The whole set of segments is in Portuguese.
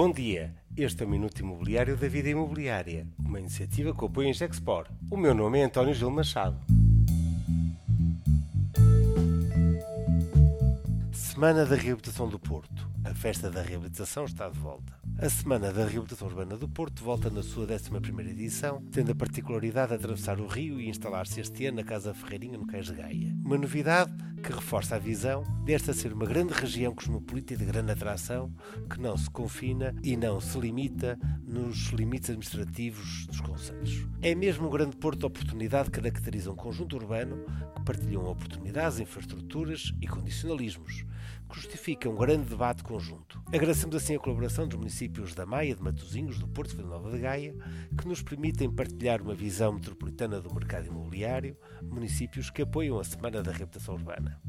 Bom dia, este é o Minuto Imobiliário da Vida Imobiliária, uma iniciativa que apoia em Gexpor. O meu nome é António Gil Machado. Semana da Reabilitação do Porto. A festa da reabilitação está de volta. A Semana da Reabilitação Urbana do Porto volta na sua 11ª edição, tendo a particularidade de atravessar o rio e instalar-se este ano na Casa Ferreirinha, no Cais de Gaia. Uma novidade que reforça a visão desta ser uma grande região cosmopolita e de grande atração, que não se confina e não se limita nos limites administrativos dos conselhos. É mesmo um grande porto de oportunidade que caracteriza um conjunto urbano que partilham oportunidades, infraestruturas e condicionalismos, que justifica um grande debate conjunto. Agradecemos assim a colaboração dos municípios da Maia, de Matosinhos, do Porto, de Vila Nova de Gaia, que nos permitem partilhar uma visão metropolitana do mercado imobiliário, municípios que apoiam a Semana da Reputação Urbana.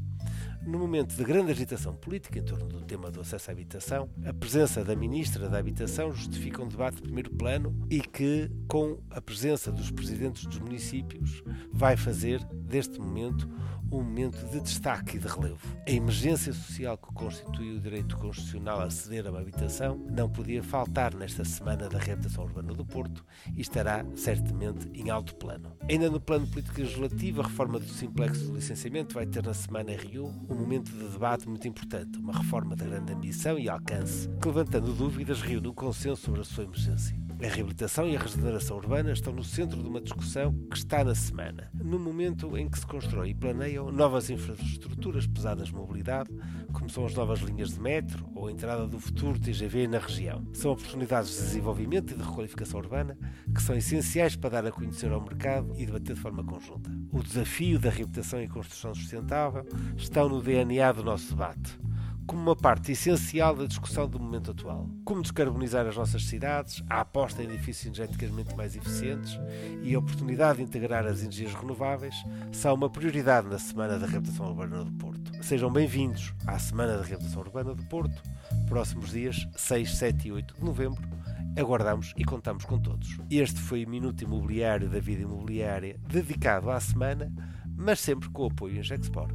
No momento de grande agitação política em torno do tema do acesso à habitação, a presença da Ministra da Habitação justifica um debate de primeiro plano e que, com a presença dos presidentes dos municípios, vai fazer deste momento um momento de destaque e de relevo. A emergência social que constitui o direito constitucional a aceder a uma habitação não podia faltar nesta semana da reabilitação urbana do Porto e estará certamente em alto plano. Ainda no plano político legislativo, a reforma do simplex do licenciamento vai ter na semana em Rio um momento de debate muito importante, uma reforma de grande ambição e alcance, que levantando dúvidas reúne um consenso sobre a sua emergência. A reabilitação e a regeneração urbana estão no centro de uma discussão que está na semana, no momento em que se constrói e novas infraestruturas pesadas de mobilidade, como são as novas linhas de metro ou a entrada do futuro TGV na região. São oportunidades de desenvolvimento e de requalificação urbana que são essenciais para dar a conhecer ao mercado e debater de forma conjunta. O desafio da reabilitação e construção sustentável estão no DNA do nosso debate como uma parte essencial da discussão do momento atual. Como descarbonizar as nossas cidades, a aposta em edifícios energeticamente mais eficientes e a oportunidade de integrar as energias renováveis são uma prioridade na Semana da Reabilitação Urbana do Porto. Sejam bem-vindos à Semana da Reabilitação Urbana do Porto, próximos dias 6, 7 e 8 de novembro. Aguardamos e contamos com todos. Este foi o Minuto Imobiliário da Vida Imobiliária dedicado à semana, mas sempre com o apoio em Gexport.